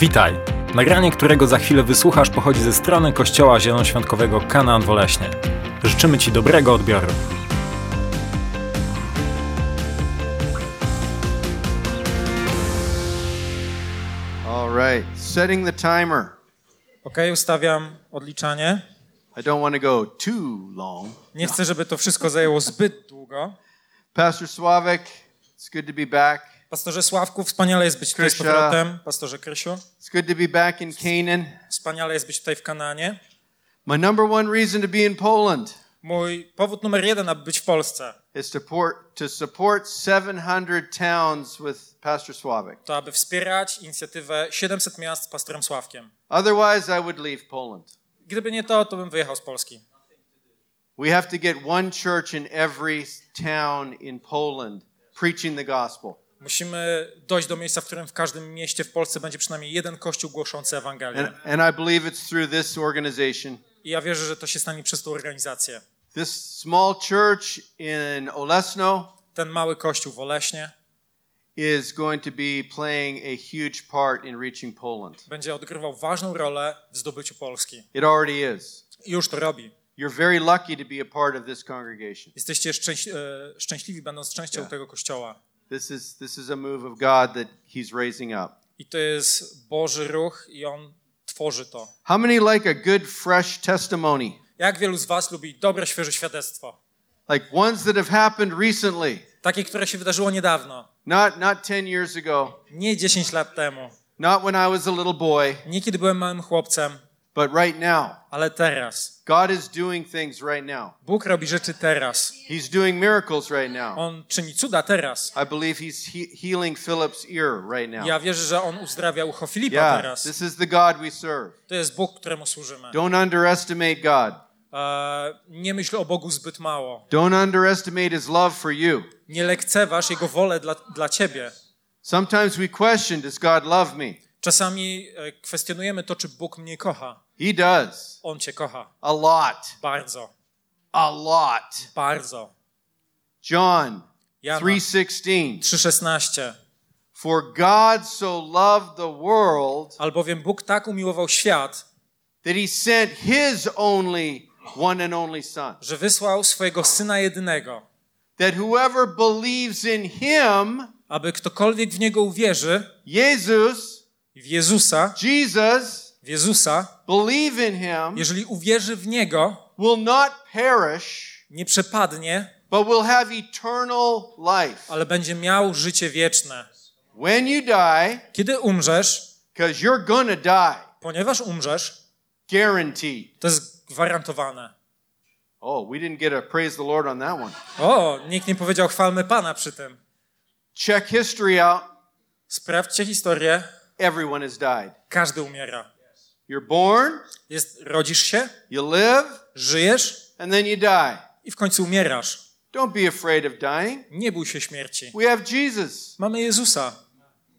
Witaj! Nagranie, którego za chwilę wysłuchasz, pochodzi ze strony Kościoła Zielonoświątkowego Kanaan Woleśnie. Życzymy Ci dobrego odbioru. All right, setting the timer. Ok, ustawiam odliczanie. I don't want to go too long. Nie chcę, żeby to wszystko zajęło zbyt długo. Pastor Sławek, it's good to be back. Pastorze Sławku, wspaniale jest być tutaj z Krysia. powrotem. Pastorze Krysiu, It's good to be back in Canaan. wspaniale jest być tutaj w Kananie. My number one reason to be in Poland Mój powód numer jeden, aby być w Polsce, is to support, to support 700 towns with Pastor Sławek. to aby wspierać inicjatywę 700 miast z pastorem Sławkiem. Otherwise, I would leave Poland. Gdyby nie to, to bym wyjechał z Polski. We have to get one church in every town in Poland preaching the gospel. Musimy dojść do miejsca, w którym w każdym mieście w Polsce będzie przynajmniej jeden kościół głoszący Ewangelię. And, and I believe it's through this organization. I ja wierzę, że to się stanie przez tą organizację. This small church in Olesno Ten mały kościół w Oleśnie is going to be playing a huge part in reaching Poland. będzie odgrywał ważną rolę w zdobyciu Polski. It already is. Już to robi. You're very lucky to be a part of this congregation. Jesteście e, szczęśliwi, będąc częścią Yeah. tego kościoła. This is this is a move of God that He's raising up. I to jest Boży ruch i On tworzy to. How many like a good fresh testimony? Jak wielu z Was lubi dobre, świeże świadectwo? Like ones that have happened recently, Takie, które się wydarzyło niedawno. not not 10 years ago, Nie 10 lat temu. not when I was a little boy, Nie kiedy byłem małym chłopcem, but right now. ale teraz. God is doing things right now. Bóg robi rzeczy teraz. He's doing miracles right now. On czyni cuda teraz. I believe He's he- healing Philip's ear right now. Ja wierzę, że On uzdrawia ucho Filipa Yeah, teraz. this is the God we serve. To jest Bóg, któremu służymy. Don't underestimate God. E, nie myśl o Bogu zbyt mało. Don't underestimate His love for you. Nie lekceważ Jego wolę dla, dla Ciebie. Sometimes we question, does God love me? Czasami e, kwestionujemy to, czy Bóg mnie kocha. He does. On Cię kocha. A lot. Bardzo. A lot. Bardzo. John Jana 3:16 3,16. For God so loved the world Albowiem Bóg tak umiłował świat, that he sent his only one and only son że wysłał swojego Syna jedynego, that whoever believes in him aby ktokolwiek w Niego uwierzy, Jesus w Jezusa, Jesus w Jezusa, believe in him jeżeli uwierzy w Niego, will not perish nie przepadnie, but will have eternal life ale będzie miał życie wieczne. when you die Kiedy umrzesz, because you're to die ponieważ umrzesz, guaranteed to jest gwarantowane. Oh, we didn't get a praise the Lord on that one. O, nikt nie powiedział chwalmy Pana przy tym. Check history out. Sprawdźcie historię, Everyone has died. każdy umiera. You're born, Jest, rodzisz się, you live, żyjesz and then you die. i w końcu umierasz. Don't be afraid of dying. Nie bój się śmierci. We have Jesus. Mamy Jezusa.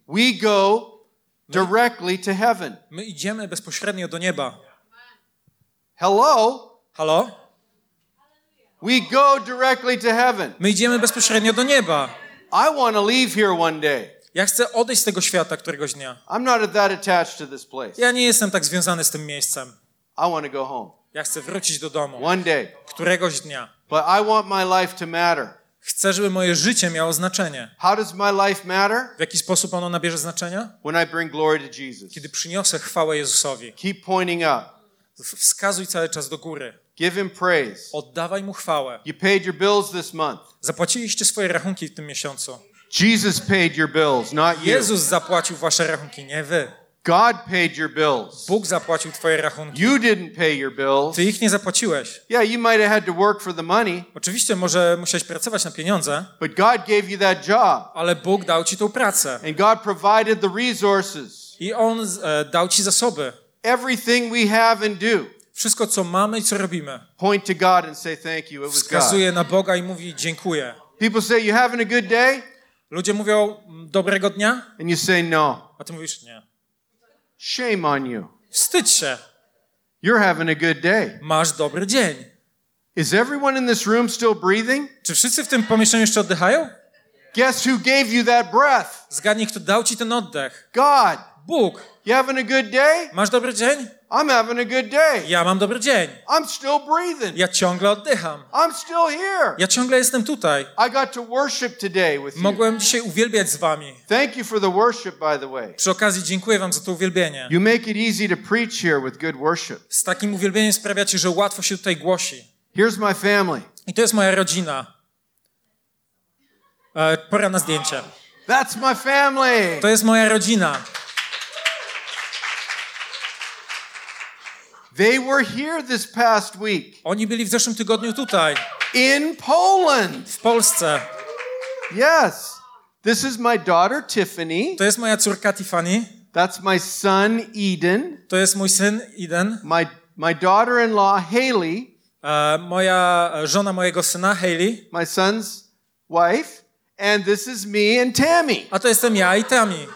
We go directly to heaven. My idziemy bezpośrednio do nieba. Hello? Halo? We go directly to heaven. My idziemy bezpośrednio do nieba. I want to leave here one day. Ja chcę odejść z tego świata któregoś dnia. I'm not that attached to this place. Ja nie jestem tak związany z tym miejscem. I want to go home Ja chcę wrócić do domu. one day. Któregoś dnia. But I want my life to matter. Chcę, żeby moje życie miało znaczenie. How does my life matter? W jaki sposób ono nabierze znaczenia? When I bring glory to Jesus. Kiedy przyniosę chwałę Jezusowi. Keep pointing up. Wskazuj cały czas do góry. Give him praise. Oddawaj mu chwałę. You paid your bills this month. Zapłaciliście swoje rachunki w tym miesiącu. Jesus paid your bills, not you. Jezus zapłacił wasze rachunki, nie wy. God paid your bills. Bóg zapłacił twoje rachunki. You didn't pay your bills. Ty ich nie zapłaciłeś. Yeah, you might have had to work for the money, Oczywiście może musiałeś pracować na pieniądze, but God gave you that job. ale Bóg dał ci tą pracę. And God provided the resources. I On e, dał ci zasoby. Everything we have and do, Wszystko, co mamy i co robimy, point to God and say thank you. It was God. wskazuje na Boga i mówi dziękuję. People say, You having a good day? Ludzie mówią "Mm, dobrego dnia, And you say, No. a ty mówisz nie. Shame on you. Wstydź się, You're having a good day. masz dobry dzień. Is everyone in this room still breathing? Czy wszyscy w tym pomieszczeniu jeszcze oddychają? Guess who gave you that breath? Zgadnij, kto dał ci ten oddech. God. Bóg, You having a good day? masz dobry dzień? I'm having a good day. Ja mam dobry dzień. I'm still breathing. Ja ciągle oddycham. I'm still here. Ja ciągle jestem tutaj. I got to worship today with you. Mogłem dzisiaj uwielbiać z wami. Thank you for the worship, by the way. Przy okazji dziękuję wam za to uwielbienie. You make it easy to preach here with good worship. Z takim uwielbieniem sprawiacie, że łatwo się tutaj głosi. Here's my family. I to jest moja rodzina. E, pora na zdjęcie. That's my family. To jest moja rodzina. They were here this past week Oni byli w zeszłym tygodniu tutaj, in Poland. w Polsce. Yes. This is my daughter Tiffany. To jest moja córka Tiffany. That's my son Eden. To jest mój syn Eden. My my daughter-in-law Haley, E, moja żona mojego syna Hailey. my son's wife, and this is me and Tammy. A to jestem ja i Tami.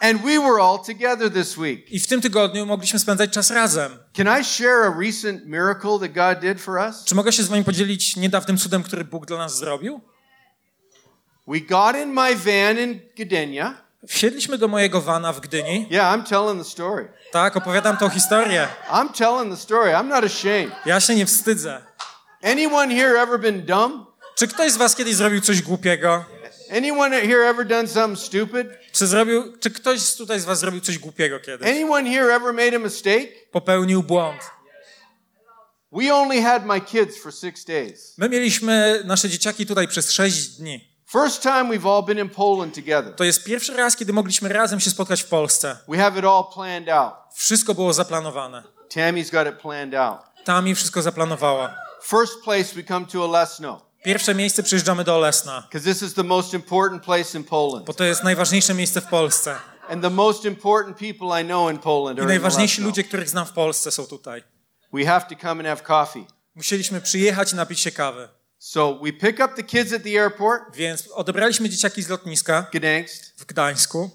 And we were all together this week. I w tym tygodniu mogliśmy spędzać czas razem. Can I share a recent miracle that God did for us? Czy mogę się z wami podzielić niedawnym cudem, który Bóg dla nas zrobił? We got in my van in Gdynia. Wsiedliśmy do mojego vana w Gdyni. Yeah, I'm telling the story. Tak, opowiadam tą historię. I'm telling the story. I'm not ashamed. Ja się nie wstydzę. Anyone here ever been dumb? Czy ktoś z was kiedyś zrobił coś głupiego? Anyone here ever done something stupid? Czy, zrobił, czy ktoś tutaj z was zrobił coś głupiego kiedyś? Anyone here ever made a mistake? Popełnił błąd. We only had my kids for six days. My mieliśmy nasze dzieciaki tutaj przez sześć dni. First time we've all been in Poland together. To jest pierwszy raz, kiedy mogliśmy razem się spotkać w Polsce. We have it all planned out. Wszystko było zaplanowane. Tammy's got it planned out. Tami wszystko zaplanowała. First place we come to Olesno Pierwsze miejsce przyjeżdżamy do Olesna, this is the most important place in Poland. bo to jest najważniejsze miejsce w Polsce. And the most important people I know in Poland I are najważniejsi ludzie, których znam w Polsce są tutaj. We have to come and have coffee. Musieliśmy przyjechać i napić się kawy. So we pick up the kids at the airport, Więc odebraliśmy dzieciaki z lotniska Gdansk. w Gdańsku.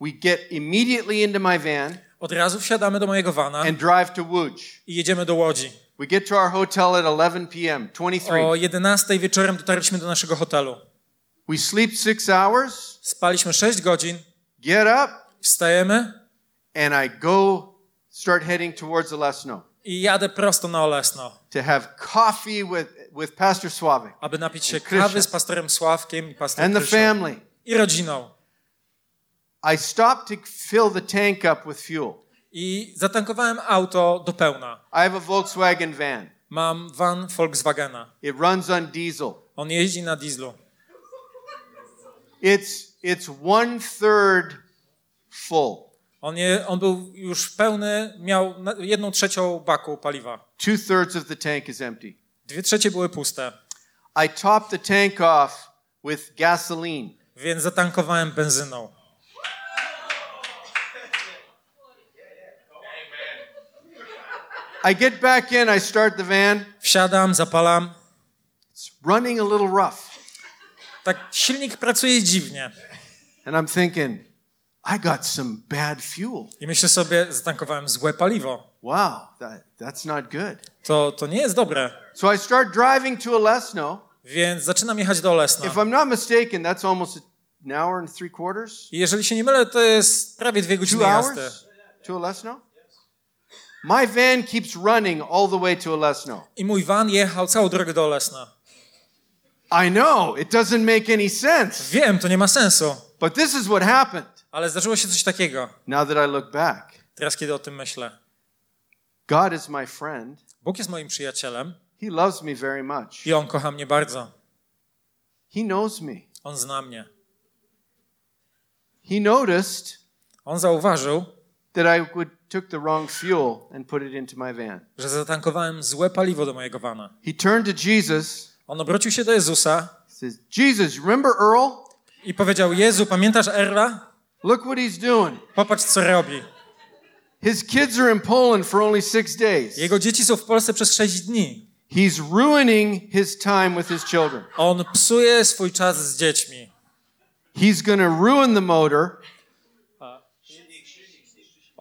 We get immediately into my van Od razu wsiadamy do mojego vana and drive to Łódź. i jedziemy do Łodzi. We get to our hotel at 11 p.m., 23. O 11 wieczorem dotarliśmy do naszego hotelu. We sleep six hours, Spaliśmy 6 godzin, get up, wstajemy and I go start heading towards i jadę prosto na Olesno, to have coffee with, with Pastor Sławek aby napić się kawy z pastorem Sławkiem i pastorem and the family. i rodziną. I stopped to fill the tank up with fuel. I zatankowałem auto do pełna. I have a Volkswagen van. Mam van Volkswagena. It runs on diesel. On jeździ na dieslu. It's it's one third full. On, je, on był już pełny, miał jedną trzecią baku paliwa. Two thirds of the tank is empty. Dwie trzecie były puste, I topped the tank off with gasoline. więc zatankowałem benzyną. I get back in, I start the van. Wsiadam, zapalam. It's running a little rough. Tak silnik pracuje dziwnie. And I'm thinking, I got some bad fuel. I myślę sobie, zatankowałem złe paliwo. Wow, that, that's not good. To, to nie jest dobre. So I start driving to Olesno. Więc zaczynam jechać do Olesna. If I'm not mistaken, that's almost an hour and three quarters. I jeżeli się nie mylę, to jest prawie dwie godziny Two jazdy. hours to Olesno. My van keeps running all the way to Olesno. I mój van jechał całą drogę do Olesna. I know, it doesn't make any sense. Wiem, to nie ma sensu, But this is what happened ale zdarzyło się coś takiego. now that I look back. Teraz, kiedy o tym myślę. God is my friend. Bóg jest moim przyjacielem He loves me very much. i On kocha mnie bardzo. He knows me. On zna mnie. He noticed On zauważył, that I would, took the wrong fuel and put it into my van. że zatankowałem złe paliwo do mojego vana. He turned to Jesus. On obrócił się do Jezusa He says, Jesus, remember Earl? i powiedział: Jezu, pamiętasz Erla? Look what he's doing. Popatrz, co robi. His kids are in Poland for only six days. Jego dzieci są w Polsce przez sześć dni. He's ruining his time with his children. On psuje swój czas z dziećmi. He's going to ruin the motor.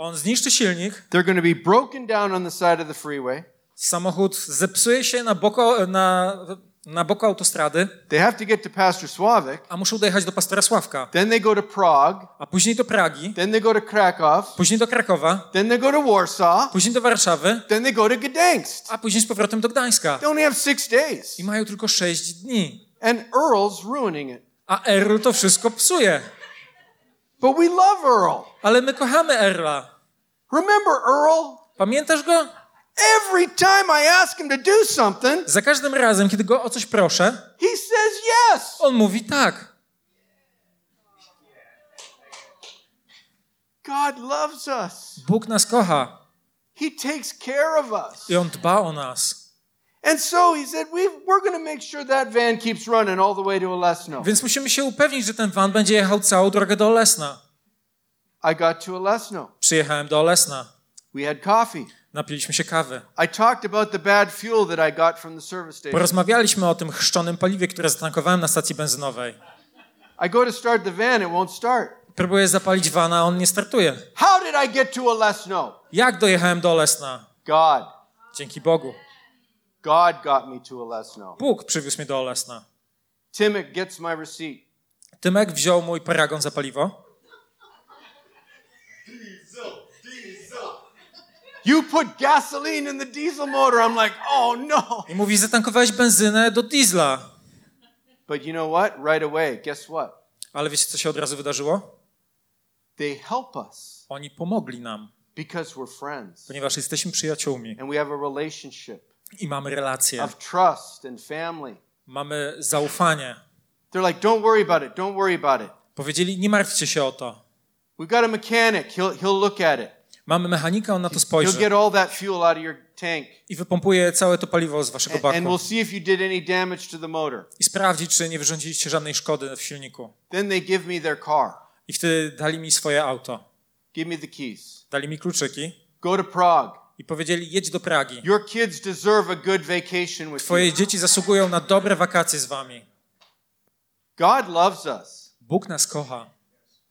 On zniszczy silnik, They're going to be broken down on the side of the freeway. samochód zepsuje się na, boko, na na boku autostrady, They have to get to Pastor Sławik. a muszą dojechać do pastora Sławka, Then they go to Prague. a później do Pragi, Then they go to Krakow. później do Krakowa, Then they go to Warsaw. później do Warszawy, Then they go to Gdańsk. a później z powrotem do Gdańska. They only have six days. I mają tylko sześć dni. And Earl's ruining it. A Earl to wszystko psuje. But we love Earl. Ale my kochamy Erla. Remember Earl? Pamiętasz go? Every time I ask him to do something, Za każdym razem, kiedy go o coś proszę, he says yes. on mówi tak. God loves us. Bóg nas kocha He takes care of us. i on dba o nas. And so he said, we, we're going to make sure that van keeps running all the way to Olesno. Więc musimy się upewnić, że ten van będzie jechał całą drogę do Olesna. I got to Olesno. Przyjechałem do Olesna. We had coffee. Napiliśmy się kawy. I talked about the bad fuel that I got from the service station. Porozmawialiśmy o tym chrzczonym paliwie, które zatankowałem na stacji benzynowej. I go to start the van, it won't start. Próbuję zapalić vana, a on nie startuje. How did I get to Olesno? Jak dojechałem do Olesna? God. Dzięki Bogu. God got me to Olesno. Bóg przywiózł mnie do Olesna. Timek gets my receipt. Tymek wziął mój paragon za paliwo. You put gasoline in the diesel motor. I'm like, oh no. I mówi, zatankowałeś benzynę do diesla. But you know what? Right away, guess what? Ale wiecie, co się od razu wydarzyło? They help us Oni pomogli nam, because we're friends ponieważ jesteśmy przyjaciółmi and we have a relationship i mamy relacje, of trust and family. mamy zaufanie. They're like, don't worry about it. Don't worry about it. Powiedzieli, nie martwcie się o to. We've got a mechanic. He'll, he'll look at it. Mamy mechanika, on na to He'll spojrzy get all that fuel out of your tank i wypompuje całe to paliwo z waszego baku we'll see if you did any damage to the motor. i sprawdzi, czy nie wyrządziliście żadnej szkody w silniku. Then they give me their car. I wtedy dali mi swoje auto. Give me the keys. Dali mi kluczyki Go to Prague. I powiedzieli, jedź do Pragi. Your kids deserve a good vacation with Twoje you. dzieci zasługują na dobre wakacje z wami. God loves us. Bóg nas kocha.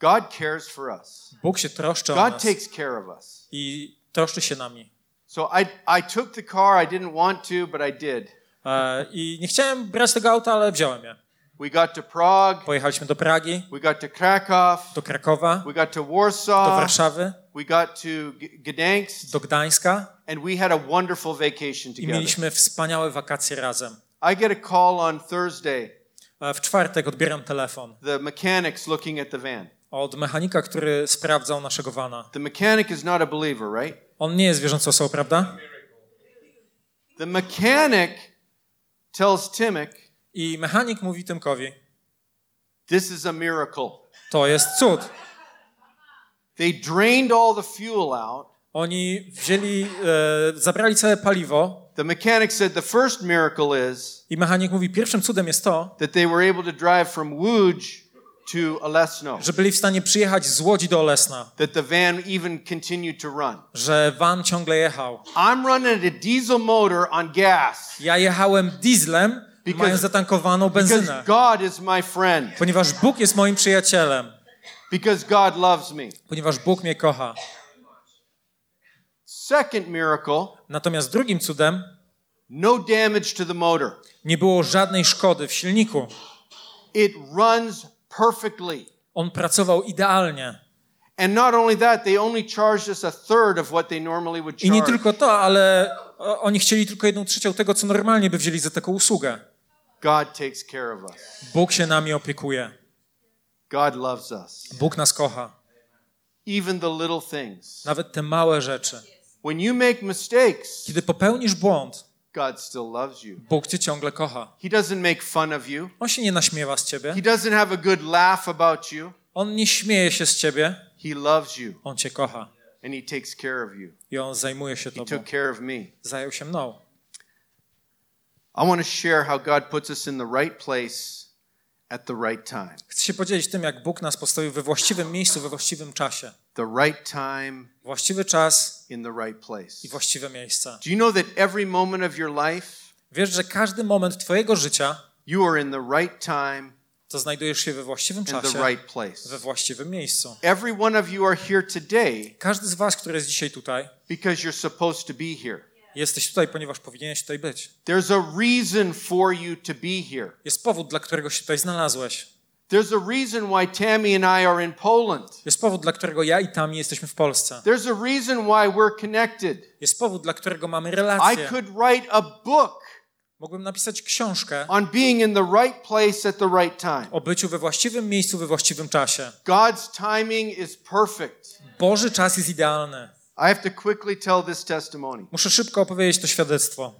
God cares for us. Bóg się troszczy o God nas takes care of us. i troszczy się nami. So I, I took the car. I didn't want to, but I did. E, I nie chciałem brać tego auta, ale wziąłem je. We got to Prague. Pojechaliśmy do Pragi, We got to Krakow. do Krakowa, We got to do Warsaw. Warszawy, We got to G- Gdansk. do Gdańska And we had a wonderful vacation i together. mieliśmy wspaniałe wakacje razem. I get a call on Thursday. E, W czwartek odbieram telefon The mechanic's looking at the van. od mechanika, który sprawdzał naszego vana. The mechanic is not a believer, right? On nie jest wierzącą osobą, prawda? The mechanic tells Timok, I mechanik mówi Tymkowi, this is a miracle. to jest cud. They drained all the fuel out. Oni wzięli, e, zabrali całe paliwo. The mechanic said the first miracle is i mechanik mówi, pierwszym cudem jest to, that they were able to drive from Łódź to Olesno, że byli w stanie przyjechać z Łodzi do Olesna, that the van even continued to run. że van ciągle jechał. I'm running a diesel motor on gas. Ja jechałem dieslem, Because- mając zatankowaną benzynę, because God is my friend, ponieważ Bóg jest moim przyjacielem, because God loves me. ponieważ Bóg mnie kocha. Second miracle, Natomiast drugim cudem no damage to the motor. nie było żadnej szkody w silniku. It runs perfectly. On pracował idealnie. And not only that, they only charged us a third of what they normally would I nie charge. tylko to, ale oni chcieli tylko jedną trzecią tego, co normalnie by wzięli za taką usługę. God takes care of us. Bóg się nami opiekuje. God loves us. Bóg nas kocha. Even the little things. Nawet te małe rzeczy. When you make mistakes, Kiedy popełnisz błąd, God still loves you. Bóg cię ciągle kocha. He doesn't make fun of you. On się nie naśmiewa z ciebie. He doesn't have a good laugh about you. On nie śmieje się z ciebie. He loves you On cię kocha. and he takes care of you. I on zajmuje się He tobą. took care of me. Zajął się mną. I want to share how God puts us in the right place at the right time. Chcę się podzielić tym, jak Bóg nas postawił we właściwym miejscu, we właściwym czasie. The right time Właściwy czas in the right place. i właściwe miejsca. Do you know that every moment of your life, Wiesz, że każdy moment twojego życia you are in the right time to znajdujesz się we właściwym czasie, the right place? we właściwym miejscu. Every one of you are here today Każdy z was, który jest dzisiaj tutaj, because you're supposed to be here. Jesteś tutaj, ponieważ powinieneś tutaj być. There's a reason for you to be here. Jest powód, dla którego się tutaj znalazłeś. There's a reason why Tammy and I are in Poland. Jest powód, dla którego ja i Tami jesteśmy w Polsce. There's a reason why we're connected. Jest powód, dla którego mamy I relacje. could write a book Mógłbym napisać książkę on being in the right place at the right time. o byciu we właściwym miejscu we właściwym czasie. God's timing is perfect. Boży czas jest idealny. I have to quickly tell this testimony. Muszę szybko opowiedzieć to świadectwo.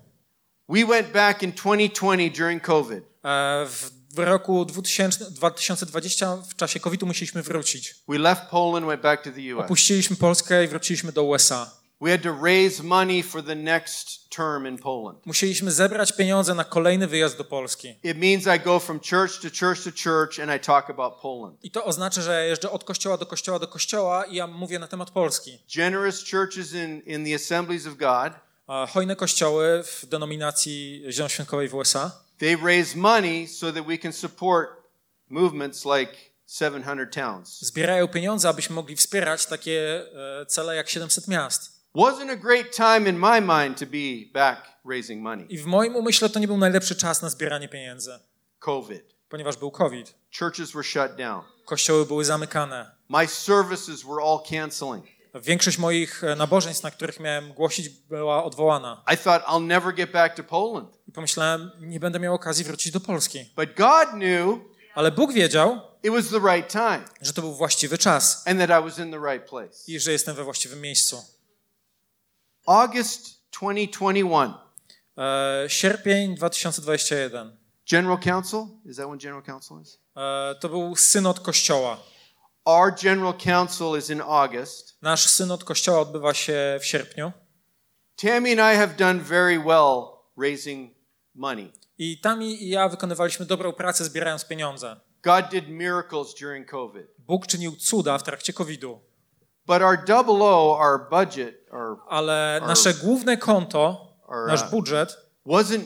We went back in 2020 during COVID. E, W, w roku 2000, 2020 w czasie COVID-u musieliśmy wrócić. We left Poland, went back to the US. Opuściliśmy Polskę i wróciliśmy do USA. We had to raise money for the next term in Poland. Musieliśmy zebrać pieniądze na kolejny wyjazd do Polski. It means I go from church to church to church and I talk about Poland. I to oznacza, że jeżdżę od kościoła do kościoła do kościoła i ja mówię na temat Polski. Generous churches in, in the assemblies of God, Hojne kościoły w denominacji Zielonoświątkowej w USA they raise money so that we can support movements like 700 towns. zbierają pieniądze, abyśmy mogli wspierać takie e, cele jak 700 miast. Wasn't a great time in my mind to be back raising money. I w moim umyśle to nie był najlepszy czas na zbieranie pieniędzy, COVID. ponieważ był COVID. Churches were shut down. Kościoły były zamykane. My services were all canceling. Większość moich e, nabożeństw, na których miałem głosić, była odwołana. I thought I'll never get back to Poland. I pomyślałem, nie będę miał okazji wrócić do Polski. But God knew Ale Bóg wiedział, it was the right time że to był właściwy czas and that I was in the right place. i że jestem we właściwym miejscu. August 2021. E, sierpień 2021. General Council? Is that when General Council is? E, to był synod kościoła. Our General Council is in August. Nasz synod kościoła odbywa się w sierpniu. Tammy and I have done very well raising money. I Tami i ja wykonywaliśmy dobrą pracę zbierając pieniądze. God did miracles during COVID. Bóg czynił cuda w trakcie COVID-u, But our double O, our budget, ale nasze główne konto, nasz uh, budżet wasn't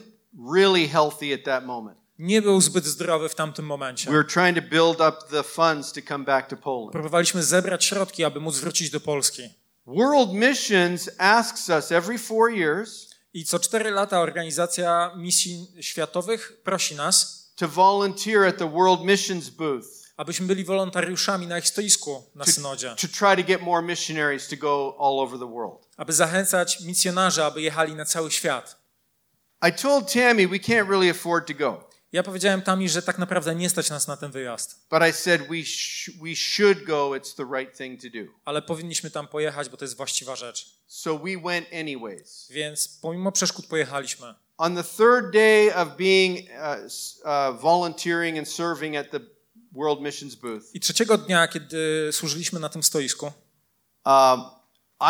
really healthy at that moment. nie był zbyt zdrowy w tamtym momencie. We were trying to build up the funds to come back to Poland. Próbowaliśmy zebrać środki, aby móc wrócić do Polski. World Missions asks us every four years I co cztery lata organizacja misji światowych prosi nas, to volunteer at the World Missions booth abyśmy byli wolontariuszami na ich stoisku na synodzie, to try to get more missionaries to go all over the world. Aby zachęcać misjonarzy, aby jechali na cały świat. I told Tammy we can't really afford to go, Ja powiedziałem Tami, że tak naprawdę nie stać nas na ten wyjazd, but I said we we should go. It's the right thing to do. ale powinniśmy tam pojechać, bo to jest właściwa rzecz. So we went anyways. Więc pomimo przeszkód pojechaliśmy. On the third day of being uh, uh, volunteering and serving at the World Missions booth, I trzeciego dnia, kiedy służyliśmy na tym stoisku, um,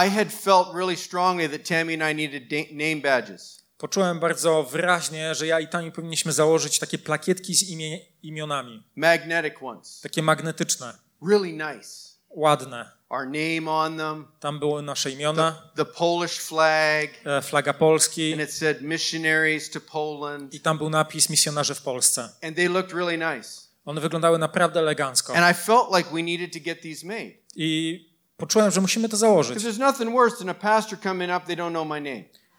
I had felt really strongly that Tammy and I needed name badges. poczułem bardzo wyraźnie, że ja i Tami powinniśmy założyć takie plakietki z imie, imionami, magnetic ones, takie magnetyczne, really nice. ładne. Our name on them, Tam były nasze imiona, the Polish flag, e, flaga Polski and it said missionaries to Poland, i tam był napis misjonarze w Polsce. and they looked really nice. One wyglądały naprawdę elegancko. And I felt like we needed to get these made. I poczułem, że musimy to założyć,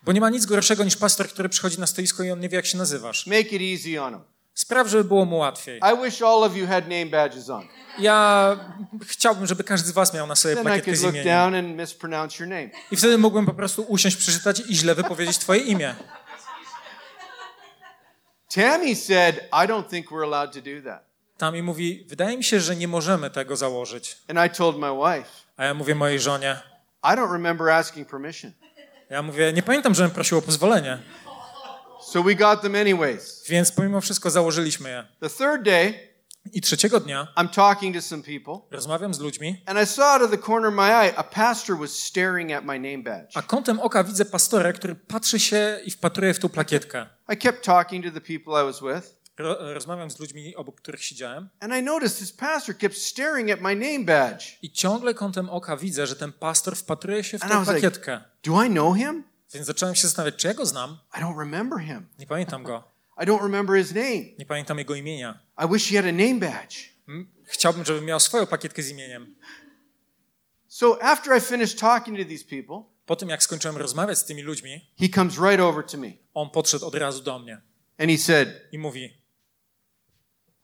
bo nie ma nic gorszego niż pastor, który przychodzi na stoisko i on nie wie, jak się nazywasz. Make it easy on them. Spraw, żeby było mu łatwiej. I wish all of you had name badges on. Ja chciałbym, żeby każdy z was miał na sobie plakietkę z imieniem. I wtedy mógłbym po prostu usiąść, przeczytać i źle wypowiedzieć twoje imię. Tammy said, I don't think we're allowed to do that. Tam i mówi, wydaje mi się, że nie możemy tego założyć. And I told my wife, A ja mówię mojej żonie, I don't remember asking permission. ja mówię, nie pamiętam, żebym prosił o pozwolenie. So we got them anyways. Więc pomimo wszystko założyliśmy je. The third day, I trzeciego dnia I'm talking to some people, rozmawiam z ludźmi, and I saw out of the corner of my eye a pastor was staring at my name badge. a kątem oka widzę pastora, który patrzy się i wpatruje w tą plakietkę. I kept talking to the people I was with, rozmawiam z ludźmi, obok których siedziałem and I noticed this pastor kept staring at my name badge. i ciągle kątem oka widzę, że ten pastor wpatruje się w And tą was like- plakietkę. Do I know him? Więc zacząłem się zastanawiać, czy ja go znam? I don't remember him. Nie pamiętam go. I don't remember his name. Nie pamiętam jego imienia. I wish he had a name badge. Chciałbym, żeby miał swoją plakietkę z imieniem. So after I finished talking to these people, Po tym, jak skończyłem rozmawiać z tymi ludźmi, he comes right over to me on podszedł od razu do mnie and he said, i mówi,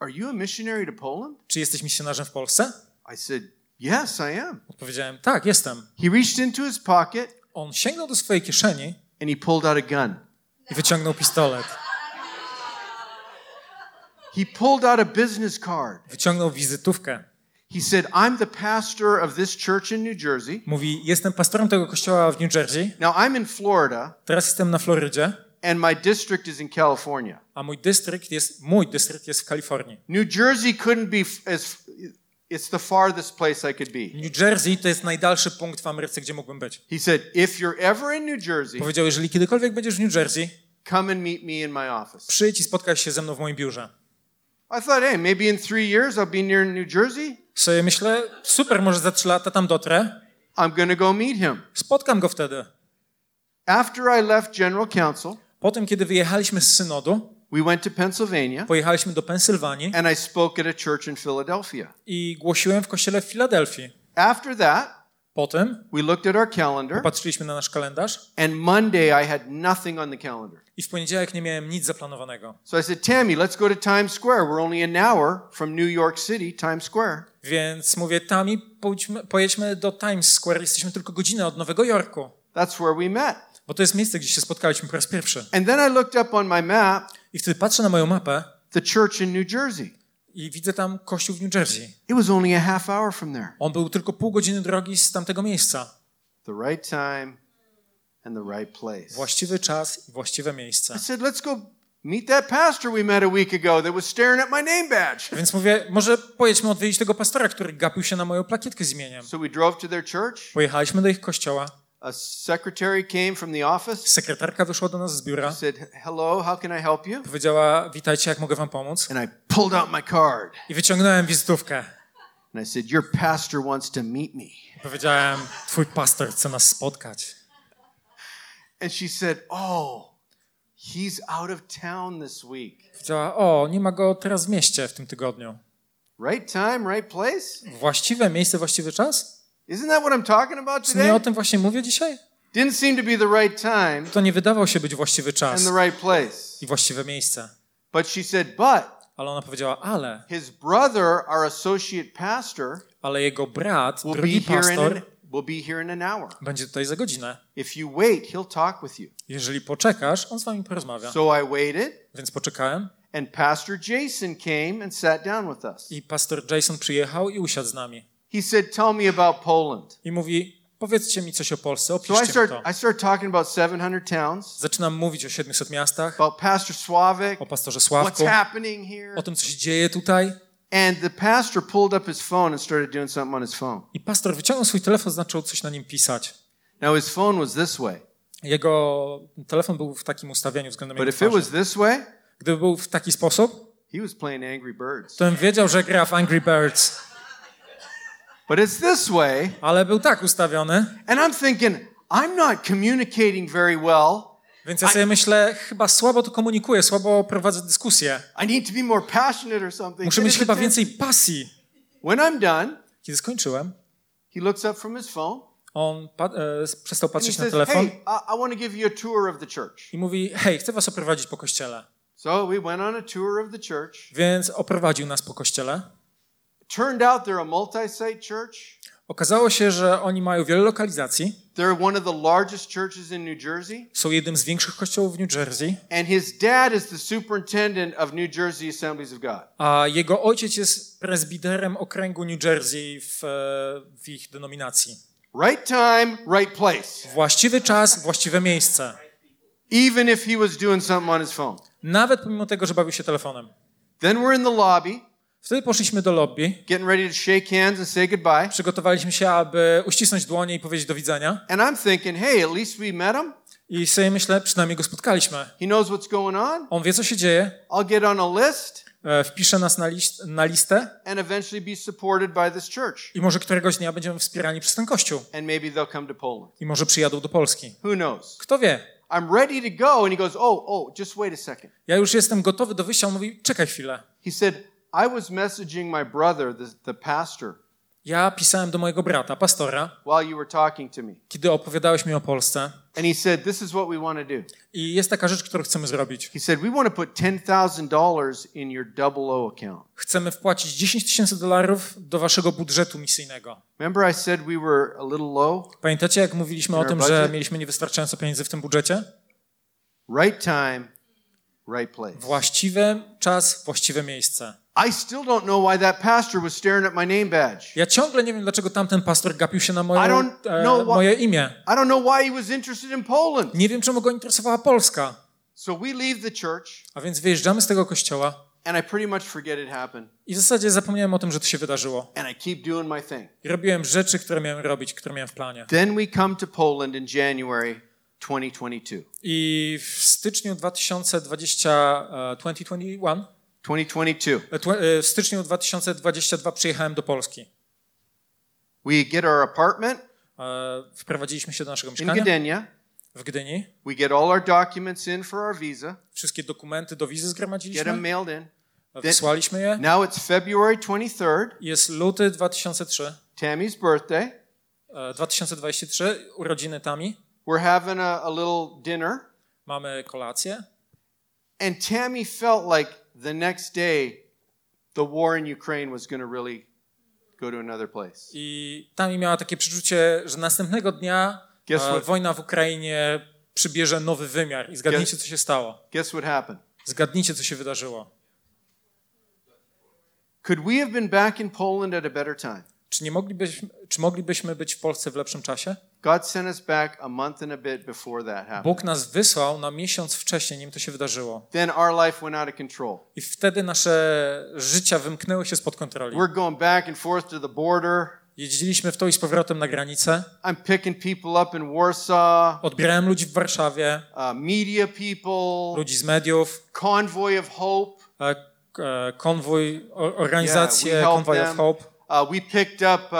Are you a missionary to Poland? czy jesteś misjonarzem w Polsce? I said, Yes, I am. Odpowiedziałem, tak, jestem. He reached into his pocket On sięgnął do swojej kieszeni and he pulled out a gun. i wyciągnął pistolet. He pulled out a business card. Wyciągnął wizytówkę. He said, I'm the pastor of this church in New Jersey. Mówi, jestem pastorem tego kościoła w New Jersey, Now I'm in Florida teraz jestem na Florydzie, and my district is in California. A mój dystrykt jest, mój dystrykt jest w Kalifornii. New Jersey couldn't be as it's the farthest place I could be. New Jersey to jest najdalszy punkt w Ameryce, gdzie mógłbym być. He said, if you're ever in New Jersey, Powiedział, jeżeli kiedykolwiek będziesz w New Jersey, come and meet me in my office. przyjdź i spotkaj się ze mną w moim biurze. I thought, hey, maybe in three years I'll be near New Jersey. Sobie myślę, super, może za trzy lata tam dotrę, I'm to go meet him. spotkam go wtedy. After I left General Council, Potem, kiedy wyjechaliśmy z synodu, we went to Pennsylvania pojechaliśmy do Pensylwanii and I spoke at a church in Philadelphia. i głosiłem w kościele w Filadelfii. After that, Potem we looked at our calendar patrzyliśmy na nasz kalendarz and Monday I had nothing on the calendar. i w poniedziałek nie miałem nic zaplanowanego. So I said, Tammy, let's go to Times Square. We're only an hour from New York City, Times Square. Więc mówię, Tami, pójdźmy, pojedźmy do Times Square, jesteśmy tylko godzinę od Nowego Jorku. That's where we met. Bo to jest miejsce, gdzie się spotkaliśmy po raz pierwszy. And then I looked up on my map I wtedy patrzę na moją mapę the church in New Jersey. i widzę tam kościół w New Jersey. It was only a half hour from there. On był tylko pół godziny drogi z tamtego miejsca. The right time and the right place. Właściwy czas i właściwe miejsce. I said, let's go meet that pastor we met a week ago that was staring at my name badge. Więc mówię, może pojedźmy odwiedzić tego pastora, który gapił się na moją plakietkę z imieniem. So we drove to their church. Pojechaliśmy do ich kościoła. A secretary came from the office. Sekretarka wyszła do nas z biura. Said, hello, how can I help you? Powiedziała, witajcie, jak mogę wam pomóc? And I pulled out my card. I wyciągnąłem wizytówkę. And I said, your pastor wants to meet me. Powiedziałem, twój pastor chce nas spotkać. And she said, oh, he's out of town this week. Powiedziała, o, nie ma go teraz w mieście w tym tygodniu. Right time, right place? Właściwe miejsce, właściwy czas? Isn't that what I'm talking about Czy nie o today? tym właśnie mówię dzisiaj? Didn't seem to be the right time To nie wydawał się być właściwy czas and the right place. i właściwe miejsce. But she said, but Ale ona powiedziała, ale, his brother, our associate pastor, ale jego brat, will be drugi here in pastor, will be here in an hour. będzie tutaj za godzinę. If you wait, he'll talk with you. Jeżeli poczekasz, on z wami porozmawia. So I waited, Więc poczekałem and Pastor Jason came and sat down with us. i pastor Jason przyjechał i usiadł z nami. He said, "Tell me about Poland." I mówi, powiedzcie mi coś o Polsce, So I opiszcie mi start to. I start talking about 700 towns, Zaczynam mówić o 700 miastach, about Pastor Sławik, o pastorze what's Sławku, happening here. o tym, co się dzieje tutaj. And the pastor pulled up his phone and started doing something on his phone. I pastor wyciągnął swój telefon, zaczął coś na nim pisać. Now his phone was this way, Jego telefon był w takim ustawieniu względem but jego if it was twarzy. this way, Gdyby był w taki sposób, he was playing Angry Birds. to bym wiedział, że gra w Angry Birds. But it's this way, Ale był tak ustawiony, and I'm thinking, I'm not communicating very well. więc ja sobie myślę, chyba słabo to komunikuję, słabo prowadzę dyskusję. I need to be more passionate or something. Muszę mieć chyba więcej pasji. When I'm done, Kiedy skończyłem, he looks up from his phone on pa- e, przestał patrzeć na says, telefon "Hey, I, I want to give you a tour of the church." i mówi, hej, chcę was oprowadzić po kościele. So we went on a tour of the church. Więc oprowadził nas po kościele. Turned out they're a multi-site church. Okazało się, że oni mają wiele lokalizacji. They're one of the largest churches in New Jersey, Są jednym z większych kościołów w New Jersey, and his dad is the superintendent of New Jersey Assemblies of God. a jego ojciec jest prezbiterem okręgu New Jersey w, e, w ich denominacji. Right time, right place. Właściwy czas, właściwe miejsce. Even if he was doing something on his phone. Nawet pomimo tego, że bawił się telefonem. Then we're in the lobby, Wtedy poszliśmy do lobby, getting ready to shake hands and say goodbye. przygotowaliśmy się, aby uścisnąć dłonie i powiedzieć do widzenia. And I'm thinking, hey, at least we met him. I sobie myślę, przynajmniej go spotkaliśmy. He knows what's going on. On wie, co się dzieje, I'll get on a list e, wpisze nas na, list, na listę and eventually be supported by this church. i może któregoś dnia będziemy wspierani przez ten kościół. And maybe they'll come to Poland. I może przyjadą do Polski. Who knows? Kto wie? I'm ready to go. And he goes, oh, oh, just wait a second. Ja już jestem gotowy do wyjścia. On mówi, czekaj chwilę. He said, I was messaging my brother, the, the pastor, Ja pisałem do mojego brata, pastora, while you were talking to me. kiedy opowiadałeś mi o Polsce. And he said, This is what we want to do. I jest taka rzecz, którą chcemy zrobić. He said, We want to put $10,000 in your double O account. Chcemy wpłacić 10 tysięcy dolarów do waszego budżetu misyjnego. Remember, I said we were a little low? Pamiętacie, jak mówiliśmy o tym, że mieliśmy niewystarczająco pieniędzy w tym budżecie? Right time, right place. Właściwy czas, właściwe miejsce. I still don't know why that pastor was staring at my name badge. Ja ciągle nie wiem, dlaczego tamten pastor gapił się na I moje, don't e, know what- moje imię. I don't know why he was interested in Poland. Nie wiem, czemu go interesowała Polska. So we leave the church, A więc wyjeżdżamy z tego kościoła and I pretty much forget it happened, i w zasadzie zapomniałem o tym, że to się wydarzyło. and I keep doing my thing. I robiłem rzeczy, które miałem robić, które miałem w planie. Then we come to Poland in January 2022. I w styczniu 2020, e, 2021, 2022. e, e, w styczniu 2022 przyjechałem do Polski. We get our apartment E, Wprowadziliśmy się do naszego in mieszkania Gdynia. w Gdyni. We get all our documents in for our visa, Wszystkie dokumenty do wizy get them zgromadziliśmy, mailed in. wysłaliśmy je. Now it's February 23rd, Jest luty 2003, Tammy's birthday. e, 2023, urodziny Tami. We're having a, a little dinner, Mamy kolację and Tammy felt like the next day the war in Ukraine was going to really go to another place. i Tami miała takie przeczucie, że następnego dnia Guess e, what? wojna w Ukrainie przybierze nowy wymiar. I zgadnijcie, co się stało. Guess what happened? Zgadnijcie, co się wydarzyło. Could we have been back in Poland at a better time? Czy, nie moglibyśmy, czy moglibyśmy być w Polsce w lepszym czasie? God sent us back a month and a bit before that happened. Bóg nas wysłał na miesiąc wcześniej, nim to się wydarzyło. Then our life went out of control. I wtedy nasze życia wymknęły się spod kontroli. We're going back and forth to the border. Jeździliśmy w to i z powrotem na granicę. I'm picking people up in Warsaw, Odbierałem ludzi w Warszawie, uh, media people, ludzi z mediów, Convoy of Hope. e, konwój, organizację Yeah, Convoy of. Hope. Uh, we picked up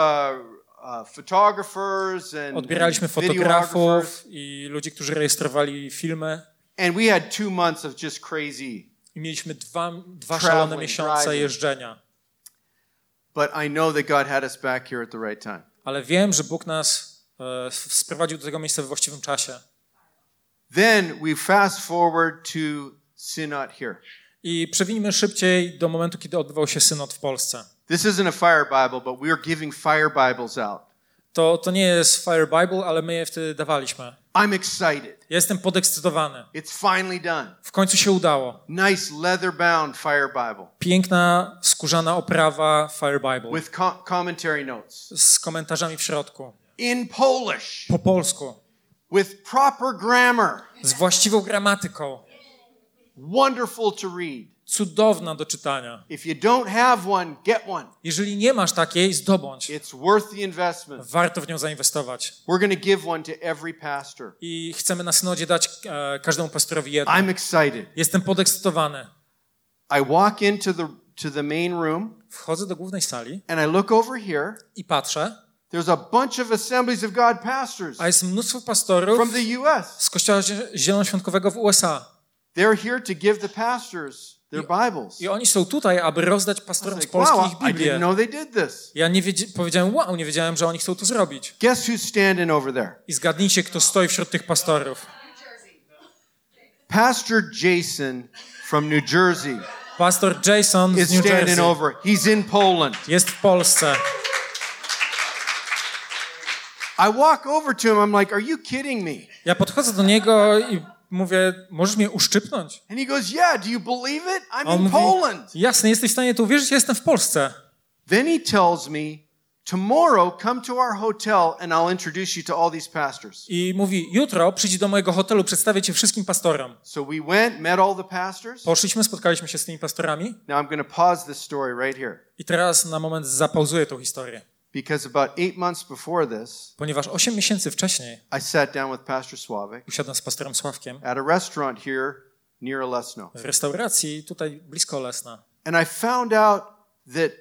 uh, photographers and Odbieraliśmy fotografów i ludzi, którzy rejestrowali filmy. And we had two months of just crazy. I mieliśmy dwa, dwa szalone miesiące jeżdżenia. But I know that God had us back here at the right time. Ale wiem, że Bóg nas e, sprowadził do tego miejsca we właściwym czasie. Then we fast forward to Synod here. I przewinimy szybciej do momentu, kiedy odbywał się synod w Polsce. This isn't a fire Bible, but we are giving fire Bibles out. To, to nie jest Fire Bible, ale my je wtedy dawaliśmy. I'm excited. Jestem podekscytowany. It's finally done. W końcu się udało. Nice leather bound fire Bible Piękna, skórzana oprawa Fire Bible with co- commentary notes z komentarzami w środku. in Polish Po polsku. with proper grammar. Z właściwą gramatyką. Wonderful to read. Cudowna do czytania. One, one. Jeżeli nie masz takiej, zdobądź. It's worth the investment. Warto w nią zainwestować. We're going to give one to every pastor. I chcemy na synodzie dać e, każdemu pastorowi excited. Jestem podekscytowany. I walk into the to the main room Wchodzę do głównej sali and I look over here. i patrzę, There's a bunch of Assemblies of God pastors a jest mnóstwo pastorów from the US. z Kościoła Zie- Zielonoświątkowego w USA. They're here to give the pastors their Bibles. I oni są tutaj, aby rozdać pastorom z Polski ich Biblię. Ja nie powiedziałem, wow, nie wiedziałem, że oni chcą to zrobić. Guess who's standing over there? I zgadnijcie, kto stoi wśród tych pastorów. Pastor Jason from New Jersey Pastor Jason z New Jersey over. He's in Poland. jest w Polsce. I walk over to him. I'm like, "Are you kidding me?" Ja podchodzę do niego i mówię, możesz mnie uszczypnąć? And he goes, "Yeah, do you believe it? I'm on in mówi, Poland." jasne, jesteś w stanie to uwierzyć, ja jestem w Polsce. Then he tells me, "Tomorrow come to our hotel and I'll introduce you to all these pastors." I mówi, jutro przyjdź do mojego hotelu, przedstawię cię wszystkim pastorom. So we went, met all the pastors. Poszliśmy, spotkaliśmy się z tymi pastorami Now I'm going to pause this story right here i teraz na moment zapauzuję tą historię. Because about 8 months before this, Ponieważ 8 miesięcy wcześniej I sat down with Pastor Sławik usiadłem z pastorem Sławkiem at a restaurant here near Olesno. w restauracji tutaj blisko Lesna. And I found out that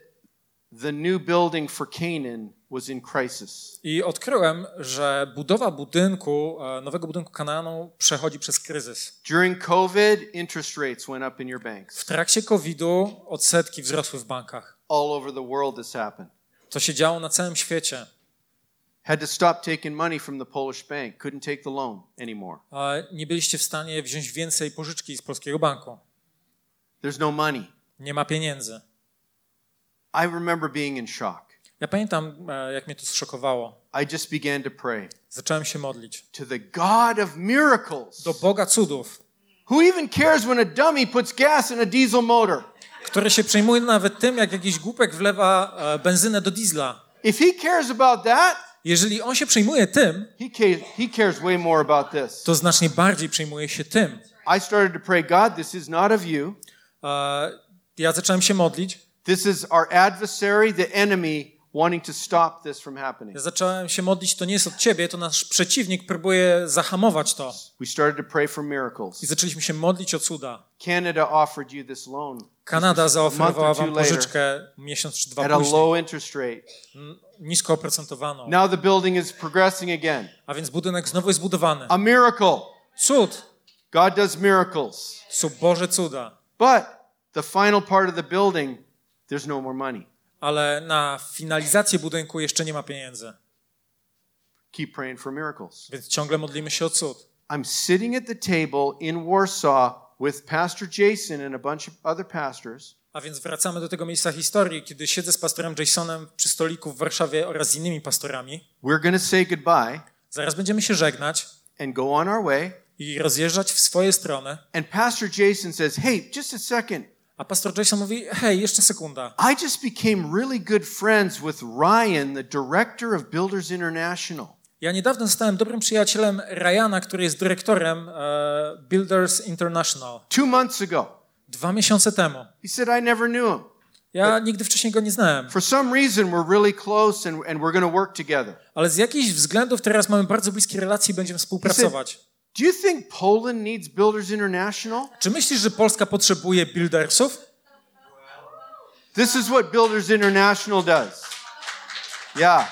the new building for Canaan was in crisis. I odkryłem, że budowa budynku, e, nowego budynku Kanaanu przechodzi przez kryzys. During COVID, interest rates went up in your W banks. trakcie COVID-u odsetki wzrosły w bankach. All over the world, this happened. To się działo na całym świecie. Had to stop taking money from the Polish bank. Couldn't take the loan anymore. A nie byliście w stanie wziąć więcej pożyczki z polskiego banku. There's no money. Nie ma pieniędzy. I remember being in shock. Ja pamiętam, e, jak mnie to zszokowało. I just began to pray Zacząłem się modlić to the God of miracles, do Boga cudów, who even cares when a dummy puts gas in a diesel motor. który się przejmuje nawet tym, jak jakiś głupek wlewa e, benzynę do diesla. If he cares about that, Jeżeli on się przejmuje tym, he cares, he cares way more about this. to znacznie bardziej przejmuje się tym. I started to pray, God, this is not of you. E, Ja zacząłem się modlić. This is our adversary, the enemy, wanting to stop this from happening. Ja zacząłem się modlić, to nie jest od ciebie, to nasz przeciwnik próbuje zahamować to. We started to pray for I miracles. zaczęliśmy się modlić o cuda. Canada offered you this loan Kanada zaoferowała wam pożyczkę miesiąc czy dwa at a później, low interest rate. nisko oprocentowaną. Now the building is progressing again. A więc budynek znowu jest budowany. A miracle. Cud! God does miracles. Są Boże cuda. But the final part of the building, there's no more money. Ale na finalizację budynku jeszcze nie ma pieniędzy. Keep praying for miracles. Więc ciągle modlimy się o cud. I'm sitting at the table in Warsaw with Pastor Jason and a bunch of other pastors. A więc wracamy do tego miejsca historii, kiedy siedzę z pastorem Jasonem przy stoliku w Warszawie oraz z innymi pastorami. We're to say goodbye Zaraz będziemy się żegnać and go on our way. i rozjeżdżać w swoje strony. And Pastor Jason says, Hey, just a second. A pastor Jason mówi, hej, jeszcze sekunda. I just became really good friends with Ryan, the director of Builders International. Ja niedawno zostałem dobrym przyjacielem Ryana, który jest dyrektorem e, Builders International. Two months ago. Dwa miesiące temu. He said, I never knew him. Ja nigdy wcześniej go nie znałem, For some reason, we're really close and, and we're going to work together. ale z jakichś względów teraz mamy bardzo bliskie relacje i będziemy współpracować. Do you think Poland needs Builders International? Czy myślisz, że Polska potrzebuje buildersów? This is what Builders International does. Yeah.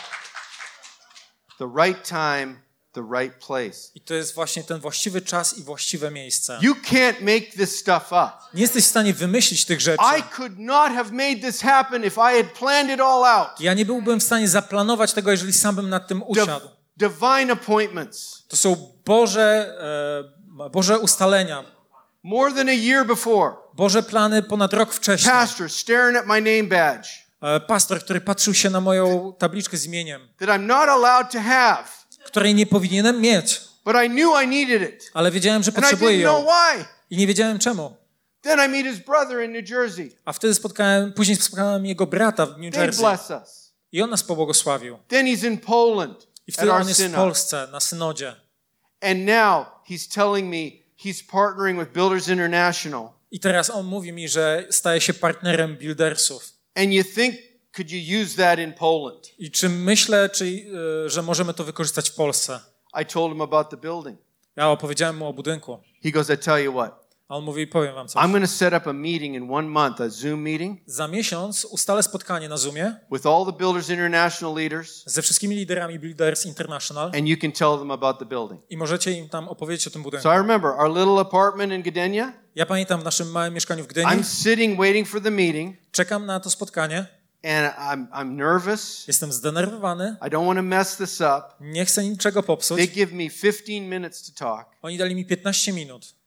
The right time, the right place. I to jest właśnie ten właściwy czas i właściwe miejsce. You can't make this stuff up. Nie jesteś w stanie wymyślić tych rzeczy. I could not have made this happen if I had planned it all out. Ja nie byłbym w stanie zaplanować tego, jeżeli sam bym nad tym usiadł. divine appointments. To są Boże, e, Boże ustalenia, More than a year before, Boże plany ponad rok wcześniej. pastor staring at my name badge E, Pastor, który patrzył się na moją tabliczkę z imieniem, that I'm not allowed to have, której nie powinienem mieć, but I knew I needed it. ale wiedziałem, że And I potrzebuję know ją why. i nie wiedziałem czemu. Then I meet his brother in New Jersey. A wtedy spotkałem, później spotkałem jego brata w New They Jersey bless us. i on nas pobłogosławił. Then he's in Poland I wtedy on jest w. Polsce na synodzie. And now he's telling me he's partnering with Builders International. I teraz on mówi mi, że staje się partnerem buildersów. And you think, could you use that in Poland? I czy myślę, czy, y, że możemy to wykorzystać w Polsce? I told him about the building. Ja opowiedziałem mu o budynku. He goes, I tell you what, A on mówi, powiem wam coś. I'm going to set up a meeting in one month, a Zoom meeting Za miesiąc ustalę spotkanie na Zoomie with all the Builders International leaders, ze wszystkimi liderami Builders International and you can tell them about the building. i możecie im tam opowiedzieć o tym budynku. So I remember our little apartment in Gdynia. Ja pamiętam w naszym małym mieszkaniu w Gdyni. I'm sitting waiting for the meeting, Czekam na to spotkanie. and I'm, I'm nervous. Jestem zdenerwowany. I don't want to mess this up. Nie chcę niczego popsuć. They give me 15 minutes to talk. Oni dali mi 15 minut.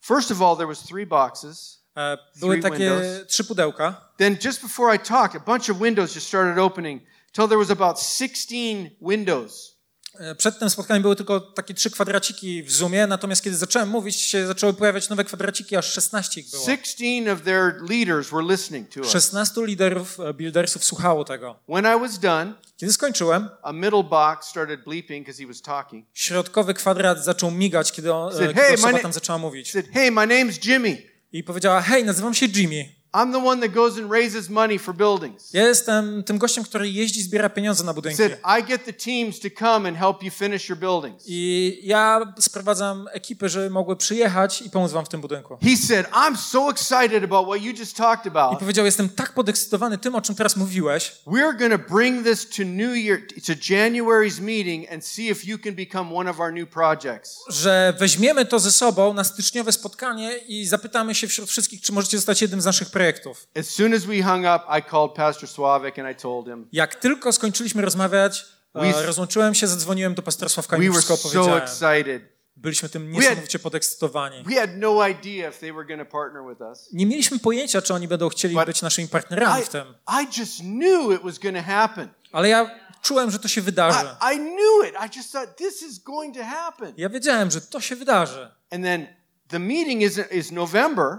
First of all, there was three boxes. E, Były Three takie windows. trzy pudełka. Then just before I talk, a bunch of windows just started opening till there was about 16 windows. E, Przed tym spotkaniem były tylko takie trzy kwadraciki w Zoomie, natomiast kiedy zacząłem mówić, się zaczęły pojawiać nowe kwadraciki, aż 16 ich było. 16 of their leaders were listening to us. 16 liderów, e, buildersów słuchało tego. When I was done, Kiedy skończyłem, a middle box started bleeping because he was talking. środkowy kwadrat zaczął migać, kiedy, on, e, Said, kiedy "Hey, osoba tam zaczęła mówić. said, Hey, my name's Jimmy. I powiedziała, hej, nazywam się Jimmy. I'm the one that goes and raises money for buildings. Ja jestem tym gościem, który jeździ i zbiera pieniądze na budynki. said, I get the teams to come and help you finish your buildings. I ja sprowadzam ekipy, żeby mogły przyjechać i pomóc wam w tym budynku. He said, I'm so excited about what you just talked I about. powiedział, jestem tak podekscytowany tym, o czym teraz mówiłeś, We're going to bring this to New Year, to January's meeting and see if you can become one of our new projects. że weźmiemy to ze sobą na styczniowe spotkanie i zapytamy się wśród wszystkich, czy możecie zostać jednym z naszych projektów. As soon as we hung up, I called Pastor Sławik and I told him. Jak tylko skończyliśmy rozmawiać, We- e, rozłączyłem się, zadzwoniłem do pastora Sławka i We wszystko so excited. Byliśmy tym We niesamowicie podekscytowani. We had no idea if they were going to partner with us. Nie mieliśmy pojęcia, czy oni będą chcieli But być naszymi partnerami I, w tym. I just knew it was going to happen. Ale ja czułem, że to się wydarzy. I, I knew it. I just thought this is going to happen. Ja wiedziałem, że to się wydarzy. And then the meeting is, is November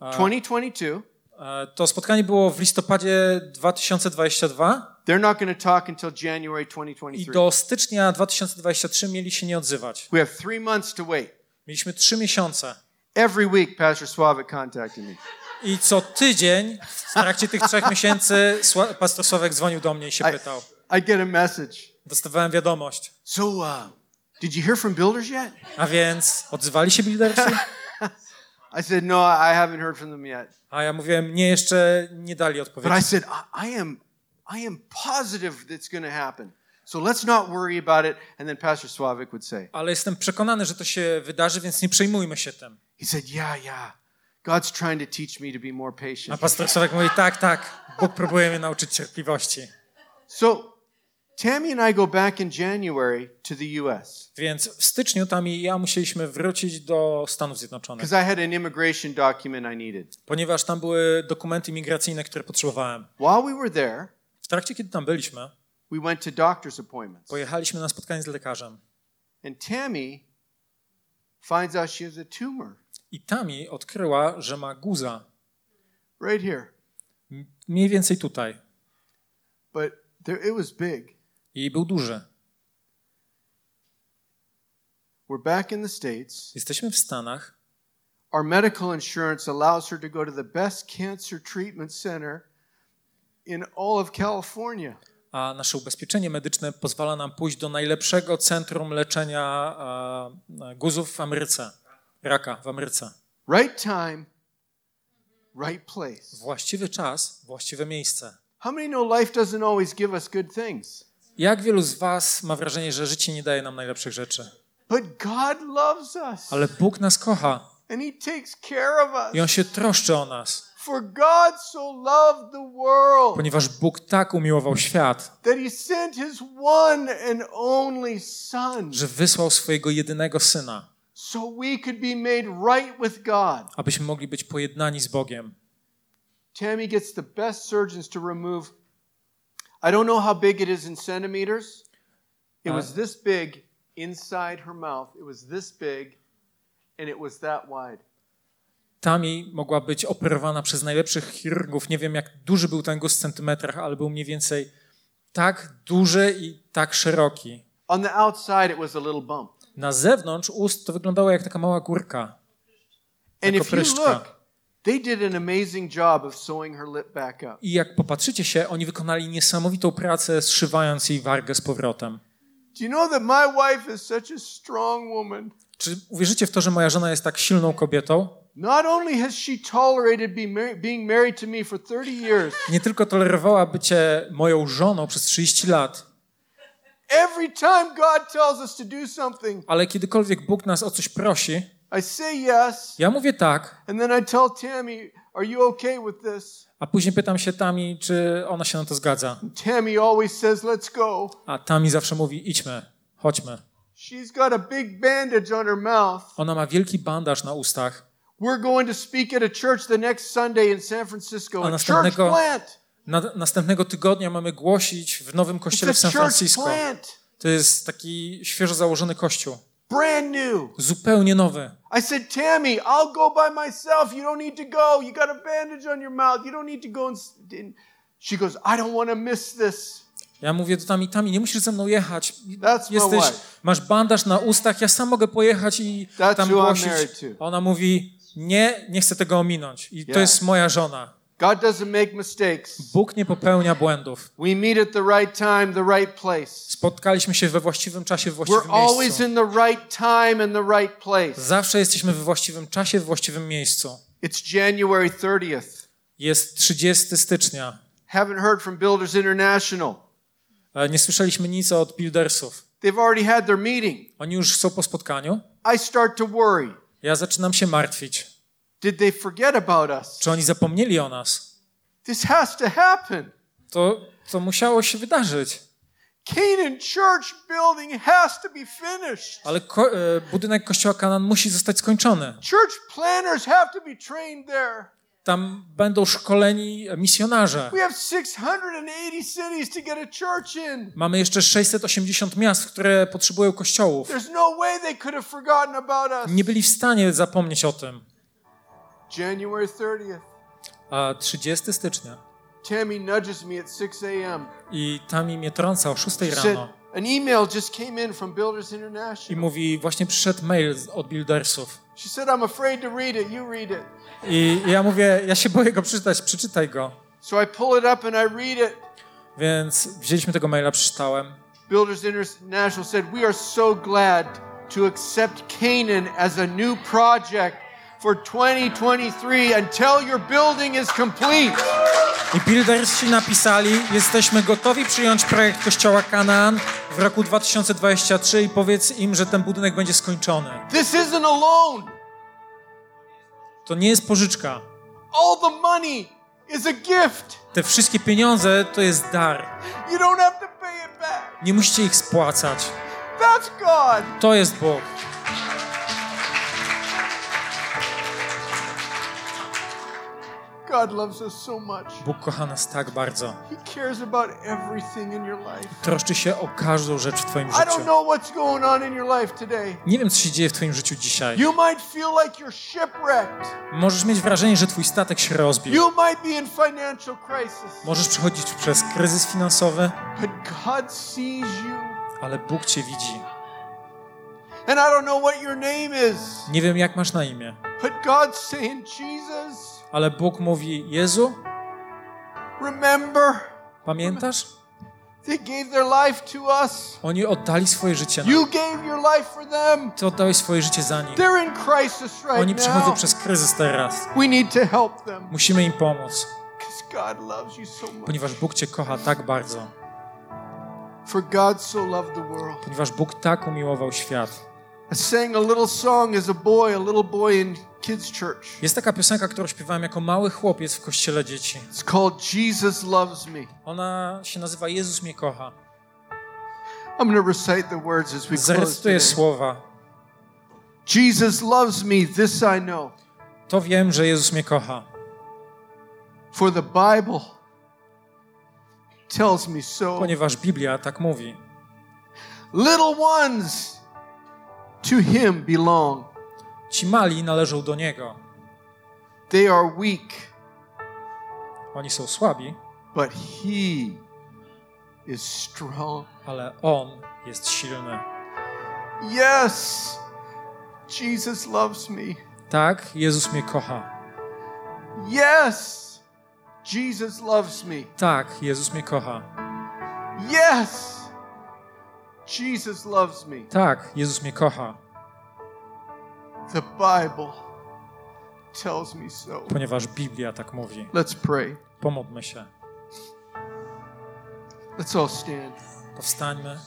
2022. E, To spotkanie było w listopadzie 2022 They're not going to talk until January i 2023. do stycznia 2023 mieli się nie odzywać. We have three months to wait. Mieliśmy trzy miesiące. Every week, Pastor Sławik contacted me. I co tydzień w trakcie tych trzech miesięcy pastor Sławek dzwonił do mnie i się I, pytał. I get a message. Dostawałem wiadomość. So, uh, did you hear from builders yet? A więc odzywali się buildersi? I said, no, I haven't heard from them yet. A ja mówiłem, nie, jeszcze nie dali But I odpowiedzi. said, I, I am, I am positive that's going to happen. So let's not worry about it. And then Pastor Sławik would say, Ale jestem przekonany, że to się wydarzy, więc nie przejmujmy się tym. he said, yeah, yeah. God's trying to teach me to be more A patient. pastor Sławek mówi, tak, tak, Bóg próbuje mnie nauczyć cierpliwości. So Tammy and I go back in January to the U.S. Więc w styczniu tam i ja musieliśmy wrócić do Stanów Zjednoczonych, because I had an immigration document I needed. ponieważ tam były dokumenty migracyjne, które potrzebowałem. While we were there, W trakcie, kiedy tam byliśmy, we went to doctor's appointments. pojechaliśmy na spotkanie z lekarzem. And Tammy finds out she has a tumor I Tami odkryła, że ma guza. right here. Mniej więcej tutaj. But there, it was big. I był duży. We're back in the States. Jesteśmy w Stanach. Our medical insurance allows her to go to the best cancer treatment center in all of California. a nasze ubezpieczenie medyczne pozwala nam pójść do najlepszego centrum leczenia guzów w Ameryce, raka w Ameryce. Right time, right place. Właściwy czas, właściwe miejsce. How many know life doesn't always give us good things? Jak wielu z Was ma wrażenie, że życie nie daje nam najlepszych rzeczy? But God loves us. Ale Bóg nas kocha And He takes care of i On się troszczy o nas, For God so loved the world ponieważ Bóg tak umiłował świat, that He sent His one and only Son że wysłał swojego jedynego Syna, so we could be made right with God. abyśmy mogli być pojednani z Bogiem. Tammy gets the best surgeons to remove. I don't know how big it is in centimeters. It was this big inside her mouth. It was this big, and it was that wide. Tami mogła być operowana przez najlepszych chirurgów. Nie wiem, jak duży był ten guz w centymetrach, ale był mniej więcej tak duży i tak szeroki. On the outside, it was a little bump. Na zewnątrz ust to wyglądało jak taka mała górka. And Jako if you look, I jak popatrzycie się, oni wykonali niesamowitą pracę, zszywając jej wargę z powrotem. Czy uwierzycie w to, że moja żona jest tak silną kobietą? Not only has she tolerated be mar- being married to me for 30 years, Nie tylko tolerowała bycie moją żoną przez 30 lat, ale kiedykolwiek Bóg nas o coś prosi, I say yes, ja mówię tak, and then I tell Tammy, Are you okay with this? a później pytam się Tami, czy ona się na to zgadza. Tammy always says, Let's go. A Tami zawsze mówi, idźmy, chodźmy. She's got a big bandage on her mouth. Ona ma wielki bandaż na ustach. We're going to speak at a church the next Sunday in San Francisco. A A church następnego- plant. Na, następnego tygodnia mamy głosić w nowym kościele w San Francisco. To jest taki świeżo założony kościół. Brand new. Zupełnie nowy. I said, Tammy, I'll go by myself. You don't need to go. You got a bandage on your mouth. You don't need to go. And, she goes, I don't want to miss this. Ja mówię do Tami, Tami, nie musisz ze mną jechać. Jesteś, masz bandaż na ustach, ja sam mogę pojechać i That's tam głosić. married to. Ona mówi, nie, nie chcę tego ominąć. I to jest moja żona. God doesn't make mistakes. Bóg nie popełnia błędów. We meet at the right time, the right place. Spotkaliśmy się we właściwym czasie, w We're właściwym always miejscu. in the right time and the right place. Zawsze jesteśmy we właściwym czasie, w właściwym miejscu. It's January 30th. Jest 30 stycznia. Haven't heard from Builders International. E, Nie słyszeliśmy nic od buildersów. They've already had their meeting. Oni już są po spotkaniu. I start to worry. Ja zaczynam się martwić. Did they forget about us? Czy oni zapomnieli o nas? This has to happen. To, to musiało się wydarzyć. Canaan Church building has to be finished. Ale ko- e, budynek kościoła Kanan musi zostać skończony. Church planners have to be trained there. Tam będą szkoleni misjonarze. We have 680 cities to get a church in. Mamy jeszcze 680 miast, które potrzebują kościołów. There's no way they could have forgotten about us. Nie byli w stanie zapomnieć o tym. January 30th. A 30 stycznia. Tammy nudges me at 6 a.m. I tam mnie trąca o 6 She said, rano. an email just came in from Builders I International. mówi, właśnie przyszedł mail od buildersów. She said, I'm afraid to read it. You read it. I ja mówię, ja się boję go przeczytać, przeczytaj go. So I pull it up and I read it. Więc wzięliśmy tego maila, przeczytałem. Builders International said, We are so glad to accept Canaan as a new project for 2023 until your building is complete. I buildersi napisali, jesteśmy gotowi przyjąć projekt kościoła Kanaan w roku 2023 i powiedz im, że ten budynek będzie skończony. This isn't a loan. To nie jest pożyczka. All the money is a gift. Te wszystkie pieniądze to jest dar. You don't have to pay it back. Nie musicie ich spłacać. That's God. To jest Bóg. God loves us so much. Bóg kocha nas tak bardzo. He cares about everything in your life. Troszczy się o każdą rzecz w Twoim I don't życiu. know what's going on in your life today. Nie wiem, co się dzieje w Twoim życiu dzisiaj. You might feel like you're shipwrecked. Możesz mieć wrażenie, że Twój statek się rozbił. You might be in financial crisis. Możesz przechodzić przez kryzys finansowy, But God sees you. ale Bóg Cię widzi. And I don't know what your name is. Nie wiem, jak masz na imię, But God's saying, Jesus, ale Bóg mówi: Jezu, remember, pamiętasz? they gave their life to us. Oni oddali swoje życie nam. You gave your life for them. Ty oddałeś swoje życie za nich. They're in crisis Oni right przechodzą now. przez kryzys teraz. We need to help them Musimy im pomóc, God loves you so much. ponieważ Bóg Cię kocha tak bardzo. For God so loved the world. Ponieważ Bóg tak umiłował świat. I sang a little song as a boy, a little boy in kids' church. Jest taka piosenka, którą śpiewałem jako mały chłopiec w kościele dzieci. It's called Jesus Loves Me. Ona się nazywa Jezus mnie kocha. I'm going to recite the words as we close. Zarecytuję słowa. Jesus loves me, this I know. To wiem, że Jezus mnie kocha. For the Bible tells me so. Ponieważ Biblia tak mówi. Little ones to him belong. Ci mali należą do Niego. They are weak, Oni są słabi, but he is strong. ale On jest silny. Yes, Jesus loves me. Tak, Jezus mnie kocha. Yes, Jesus loves me. Tak, Jezus mnie kocha. Yes, Jesus loves me. Tak, Jezus mnie kocha. The Bible tells me so. Ponieważ Biblia tak mówi. Let's pray. Pomódlmy się. Let's all stand. Powstańmy.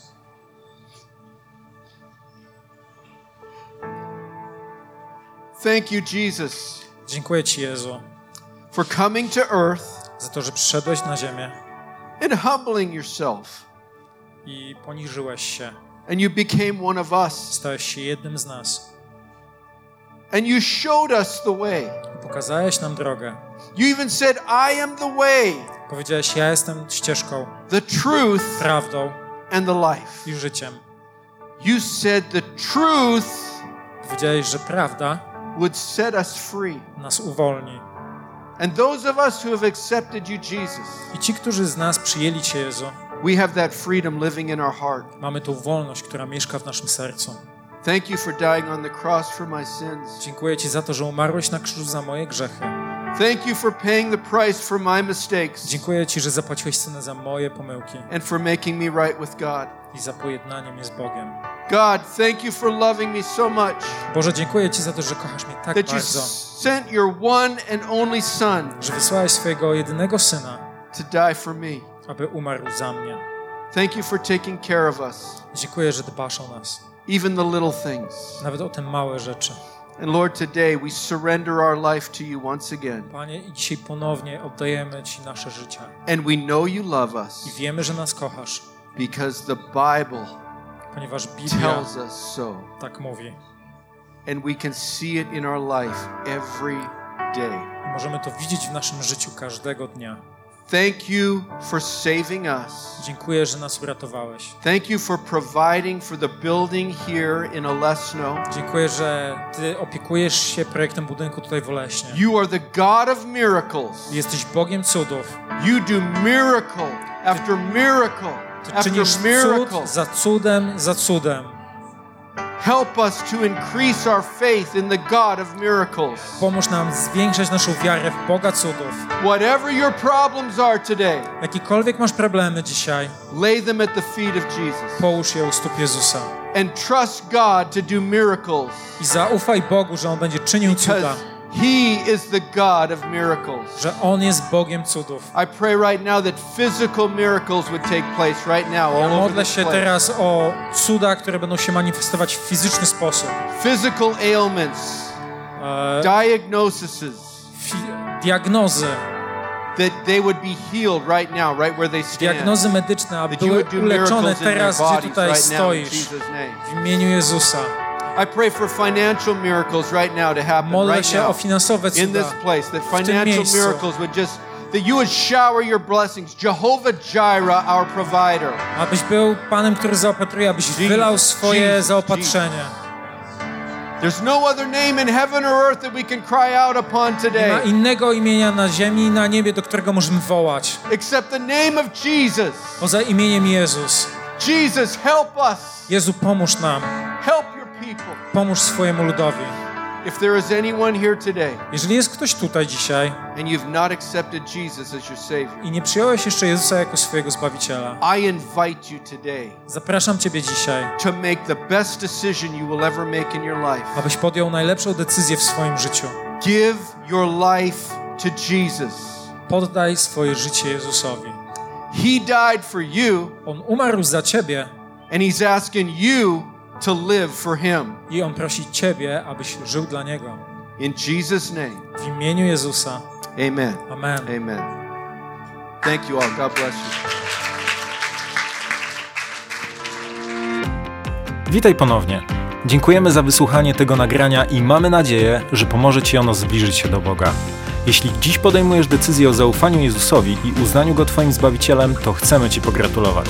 Thank you, Jesus, Dziękuję Ci, Jezu, for coming to earth za to, że przyszedłeś na ziemię and humbling yourself. I poniżyłeś się. And you became one of us. Stałeś się jednym z nas. And you showed us the way. Pokazałeś nam drogę. You even said, I am the way, Powiedziałeś, ja jestem ścieżką, the truth, prawdą and the life. i życiem. You said the truth Powiedziałeś, że prawda would set us free. nas uwolni. And those of us who have accepted you, Jesus, I ci, którzy z nas przyjęli Cię, Jezu, we have that freedom living in our heart. mamy tą wolność, która mieszka w naszym sercu. Thank you for dying on the cross for my sins. Dziękuję Ci za to, że umarłeś na krzyżu za moje grzechy. Thank you for paying the price for my mistakes Dziękuję Ci, że zapłaciłeś cenę za moje pomyłki and for making me right with God. i za pojednanie mnie z Bogiem. God, thank you for loving me so much Boże, dziękuję Ci za to, że kochasz mnie tak that you bardzo, sent your one and only Son że wysłałeś swojego jedynego Syna, to die for me. Aby umarł za mnie. Thank you for taking care of us, Dziękuję, że dbasz o nas, even the little things. nawet o te małe rzeczy. And Lord, today we surrender our life to you once again. Panie, i dzisiaj ponownie oddajemy Ci nasze życie. And we know you love I us wiemy, że nas kochasz, because the Bible ponieważ Biblia tells us so. tak mówi. And we can see it in our life every day. I możemy to widzieć w naszym życiu każdego dnia. Thank you for saving us. Dziękuję, że nas uratowałeś. Thank you for providing for the building here in Olesno. Dziękuję, że Ty opiekujesz się projektem budynku tutaj w Oleśnie. You are the God of miracles. Jesteś Bogiem cudów. You do miracle after miracle Ty after czynisz cud miracle. za cudem, za cudem. Help us to increase our faith in the God of miracles. Pomóż nam zwiększać naszą wiarę w Boga cudów. Whatever your problems are today, Jakiekolwiek masz problemy dzisiaj, lay them at the feet of Jesus połóż je u stóp Jezusa. and trust God to do miracles I zaufaj Bogu, że On będzie czynił cuda, He is the God of miracles. że On jest Bogiem cudów. I pray right now that physical miracles would take place right now Ja all modlę się place. teraz o cuda, które będą się manifestować w fizyczny sposób. Physical ailments, E, diagnoses, diagnozy, that they would be healed right now, right where they stand. diagnozy medyczne, aby były uleczone teraz, gdzie tutaj right stoisz. W imieniu Jezusa. I pray for financial miracles right now to happen Modlę right się o now in this place. That financial miejscu. miracles would just that you would shower your blessings. Jehovah Jireh, our provider. Abyś był Panem, który zaopatruje, abyś Jesus, wylał swoje Jesus, zaopatrzenie. There's no other name in heaven or earth that we can cry out upon Nie ma today innego imienia na ziemi i na niebie, do którego możemy wołać. except the name of Jesus. Poza imieniem Jezus. Jesus, help us. Jezu, pomóż nam. Help. Pomóż swojemu ludowi. If there is anyone here today Jeżeli jest ktoś tutaj dzisiaj and you've not accepted Jesus as your Savior, i nie przyjąłeś jeszcze Jezusa jako swojego Zbawiciela, I invite you today zapraszam Ciebie dzisiaj, to make the best decision you will ever make in your life. abyś podjął najlepszą decyzję w swoim życiu. Give your life to Jesus. Poddaj swoje życie Jezusowi. He died for you, On umarł za Ciebie and He's asking you to live for Him. i On prosi Ciebie, abyś żył dla Niego. In Jesus' name, W imieniu Jezusa. amen. Amen. Amen. Thank you all. God bless you. Witaj ponownie. Dziękujemy za wysłuchanie tego nagrania i mamy nadzieję, że pomoże Ci ono zbliżyć się do Boga. Jeśli dziś podejmujesz decyzję o zaufaniu Jezusowi i uznaniu Go Twoim Zbawicielem, to chcemy Ci pogratulować.